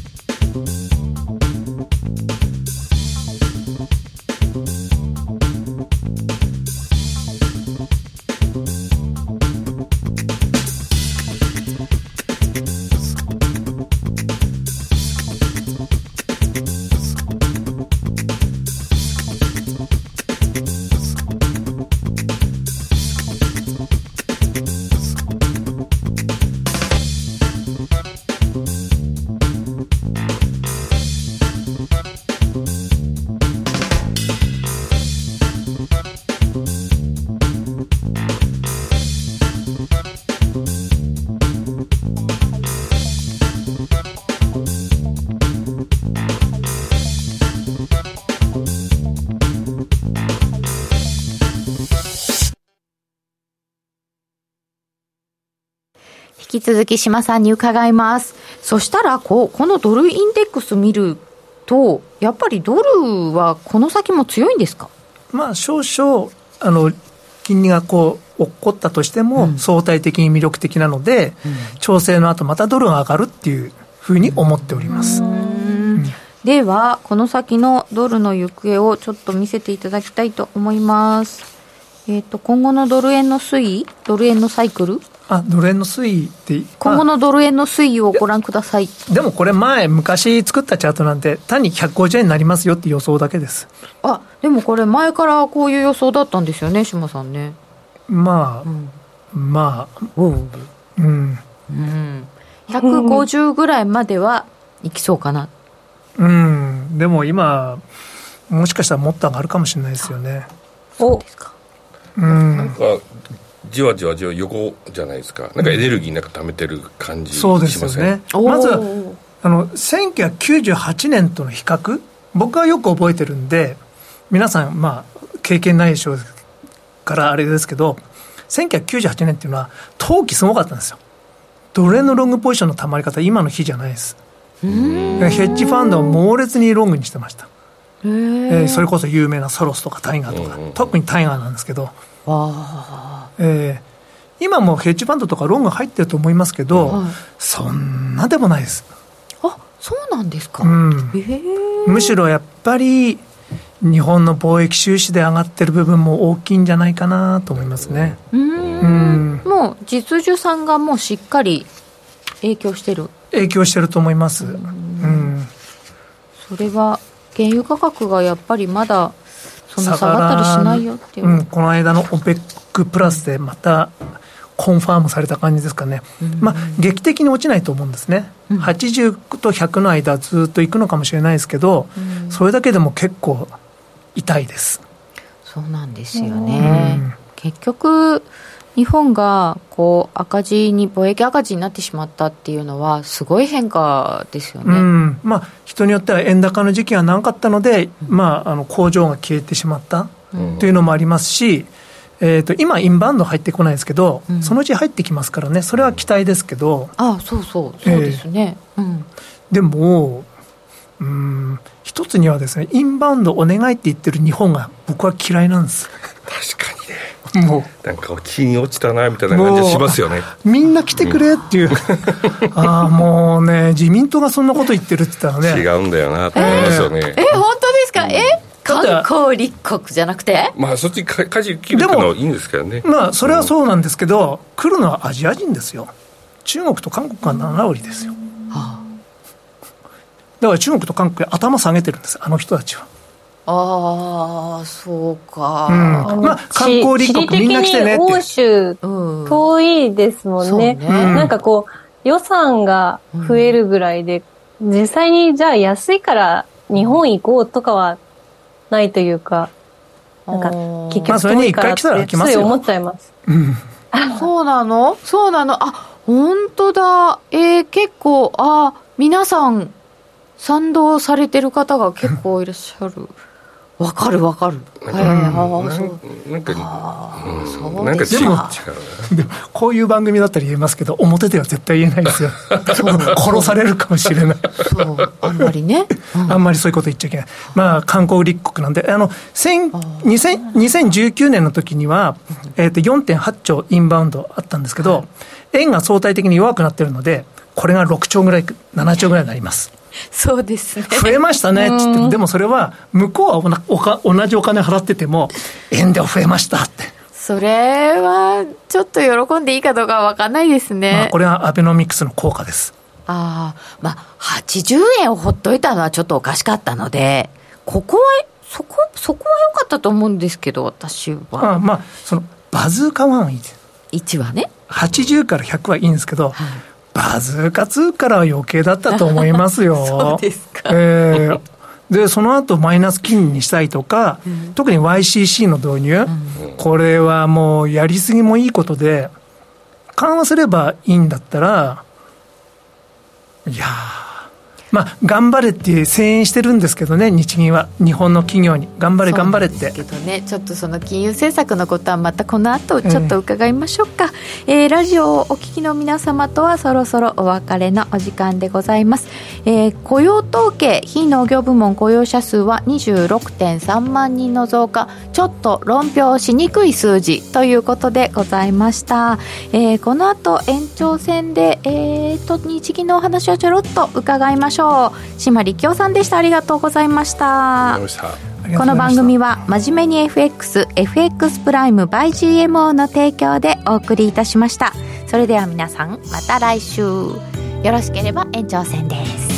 き続き島さんに伺います。そしたら、こう、このドルインデックス見ると、やっぱりドルはこの先も強いんですか？まあ、少々、あの、金利がこう、起こったとしても、相対的に魅力的なので、うん、調整の後またドルが上がるっていうふうに思っております。では、この先のドルの行方をちょっと見せていただきたいと思います。えっ、ー、と、今後のドル円の推移、ドル円のサイクルあドル円の推移って今後のドル円の推移をご覧ください。でもこれ前昔作ったチャートなんて単に150円になりますよって予想だけです。あでもこれ前からこういう予想だったんですよね島さんね。まあ、うん、まあうん。うん。150ぐらいまではいきそうかな。うん。でも今もしかしたらもっと上がるかもしれないですよね。おですか。うん。なんかじわじわじわ横じゃないですか。なんかエネルギーなんか貯めてる感じしません、そうですよね。まずあの1998年との比較。僕はよく覚えてるんで皆さんまあ経験ないでしょうからあれですけど1998年っていうのは投機すごかったんですよ。ドル円のロングポジションのたまり方今の日じゃないです。ヘッジファンドを猛烈にロングにしてました。えー、それこそ有名なソロスとかタイガーとか、特にタイガーなんですけどえー、今もヘッジファンドとかロング入ってると思いますけど、はい、そんなでもないです。あそうなんですか、うん、むしろやっぱり日本の貿易収支で上がってる部分も大きいんじゃないかなと思いますね。うん。もう実需産がもうしっかり影響してる。影響してると思います。うん。それは原油価格がやっぱりまだそんな下がったりしないよっていう、うん、この間の OPEC プラスでまたコンファームされた感じですかね、うん、まあ、劇的に落ちないと思うんですね、うん、80と100の間、ずっといくのかもしれないですけど、うん、それだけでも結構痛いです。そうなんですよね、結局日本がこう赤字に貿易赤字になってしまったっていうのはすごい変化ですよね、うん、まあ、人によっては円高の時期が長かったので、まあ、あの工場が消えてしまったというのもありますし、えーと、今、インバウンド入ってこないですけど、うん、そのうち入ってきますからね、それは期待ですけど、あそうそう、そうですね。えー、うん、でも、うん、一つにはですね、インバウンドお願いって言ってる日本が、僕は嫌いなんです。確かにね。もう。なんか気に落ちたなみたいな感じがしますよね。みんな来てくれっていう、ああもうね自民党がそんなこと言ってるって言ったらね。違うんだよなって思いますよね。えー、え本当ですか？え観光立国じゃなくて？まあそっちか舵切るのはいいんですけどね。まあそれはそうなんですけど、うん、来るのはアジア人ですよ。中国と韓国が7割ですよ、はあ、だから中国と韓国頭下げてるんですあの人たちは。ああそうか、うん、まあ観光立国みんな来てねって。欧州遠いですもんね。ね、なんかこう予算が増えるぐらいで、実際にじゃあ安いから日本行こうとかはないというか、なんか、結局遠いからってつい思っちゃいます。うん、そうなの？そうなの？あ、本当だ。えー、結構、あ、皆さん、賛同されてる方が結構いらっしゃる。わかるわかる。なんか、なんか違うでも、こういう番組だったら言えますけど、表では絶対言えないですよ。殺されるかもしれない。そう、あんまりね。あんまりそういうこと言っちゃいけない。まあ、観光立国なんで、あの、2019年の時には、えっと、4.8兆インバウンドあったんですけど、円が相対的に弱くなってるので、これが6兆ぐらい、7兆ぐらいになります。そうですね。増えましたねって言っても、でもそれは、向こうはおか同じお金払ってても、円では増えましたって。それは、ちょっと喜んでいいかどうかわかんないですね。まあ、これはアベノミクスの効果です。ああ、まあ、80円をほっといたのはちょっとおかしかったので、ここは、そこ、そこは良かったと思うんですけど、私は。ああまあ、その、バズーカ1いいです。1はね。80から100はいいんですけど、はいバズーカ2からは余計だったと思いますよ。そうですか。えーで、その後マイナス金利にしたいとか、うん、特に YCC の導入、うん、これはもうやりすぎもいいことで、緩和すればいいんだったら、いやー、まあ、頑張れって声援してるんですけどね、日銀は、日本の企業に、頑張れ、頑張れって。けどね、ちょっとその金融政策のことは、またこの後ちょっと伺いましょうか、えー、えー、ラジオをお聞きの皆様とは、そろそろお別れのお時間でございます。えー、雇用統計、非農業部門雇用者数は26.3万人の増加、ちょっと論評しにくい数字ということでございました。えー、この後延長戦で、えーと、日銀のお話をちょろっと伺いましょう。しょう島力夫さんでした。ありがとうございました。この番組は真面目に FXFX プライム by GMO の提供でお送りいたしました。それでは皆さんまた来週。よろしければ延長戦です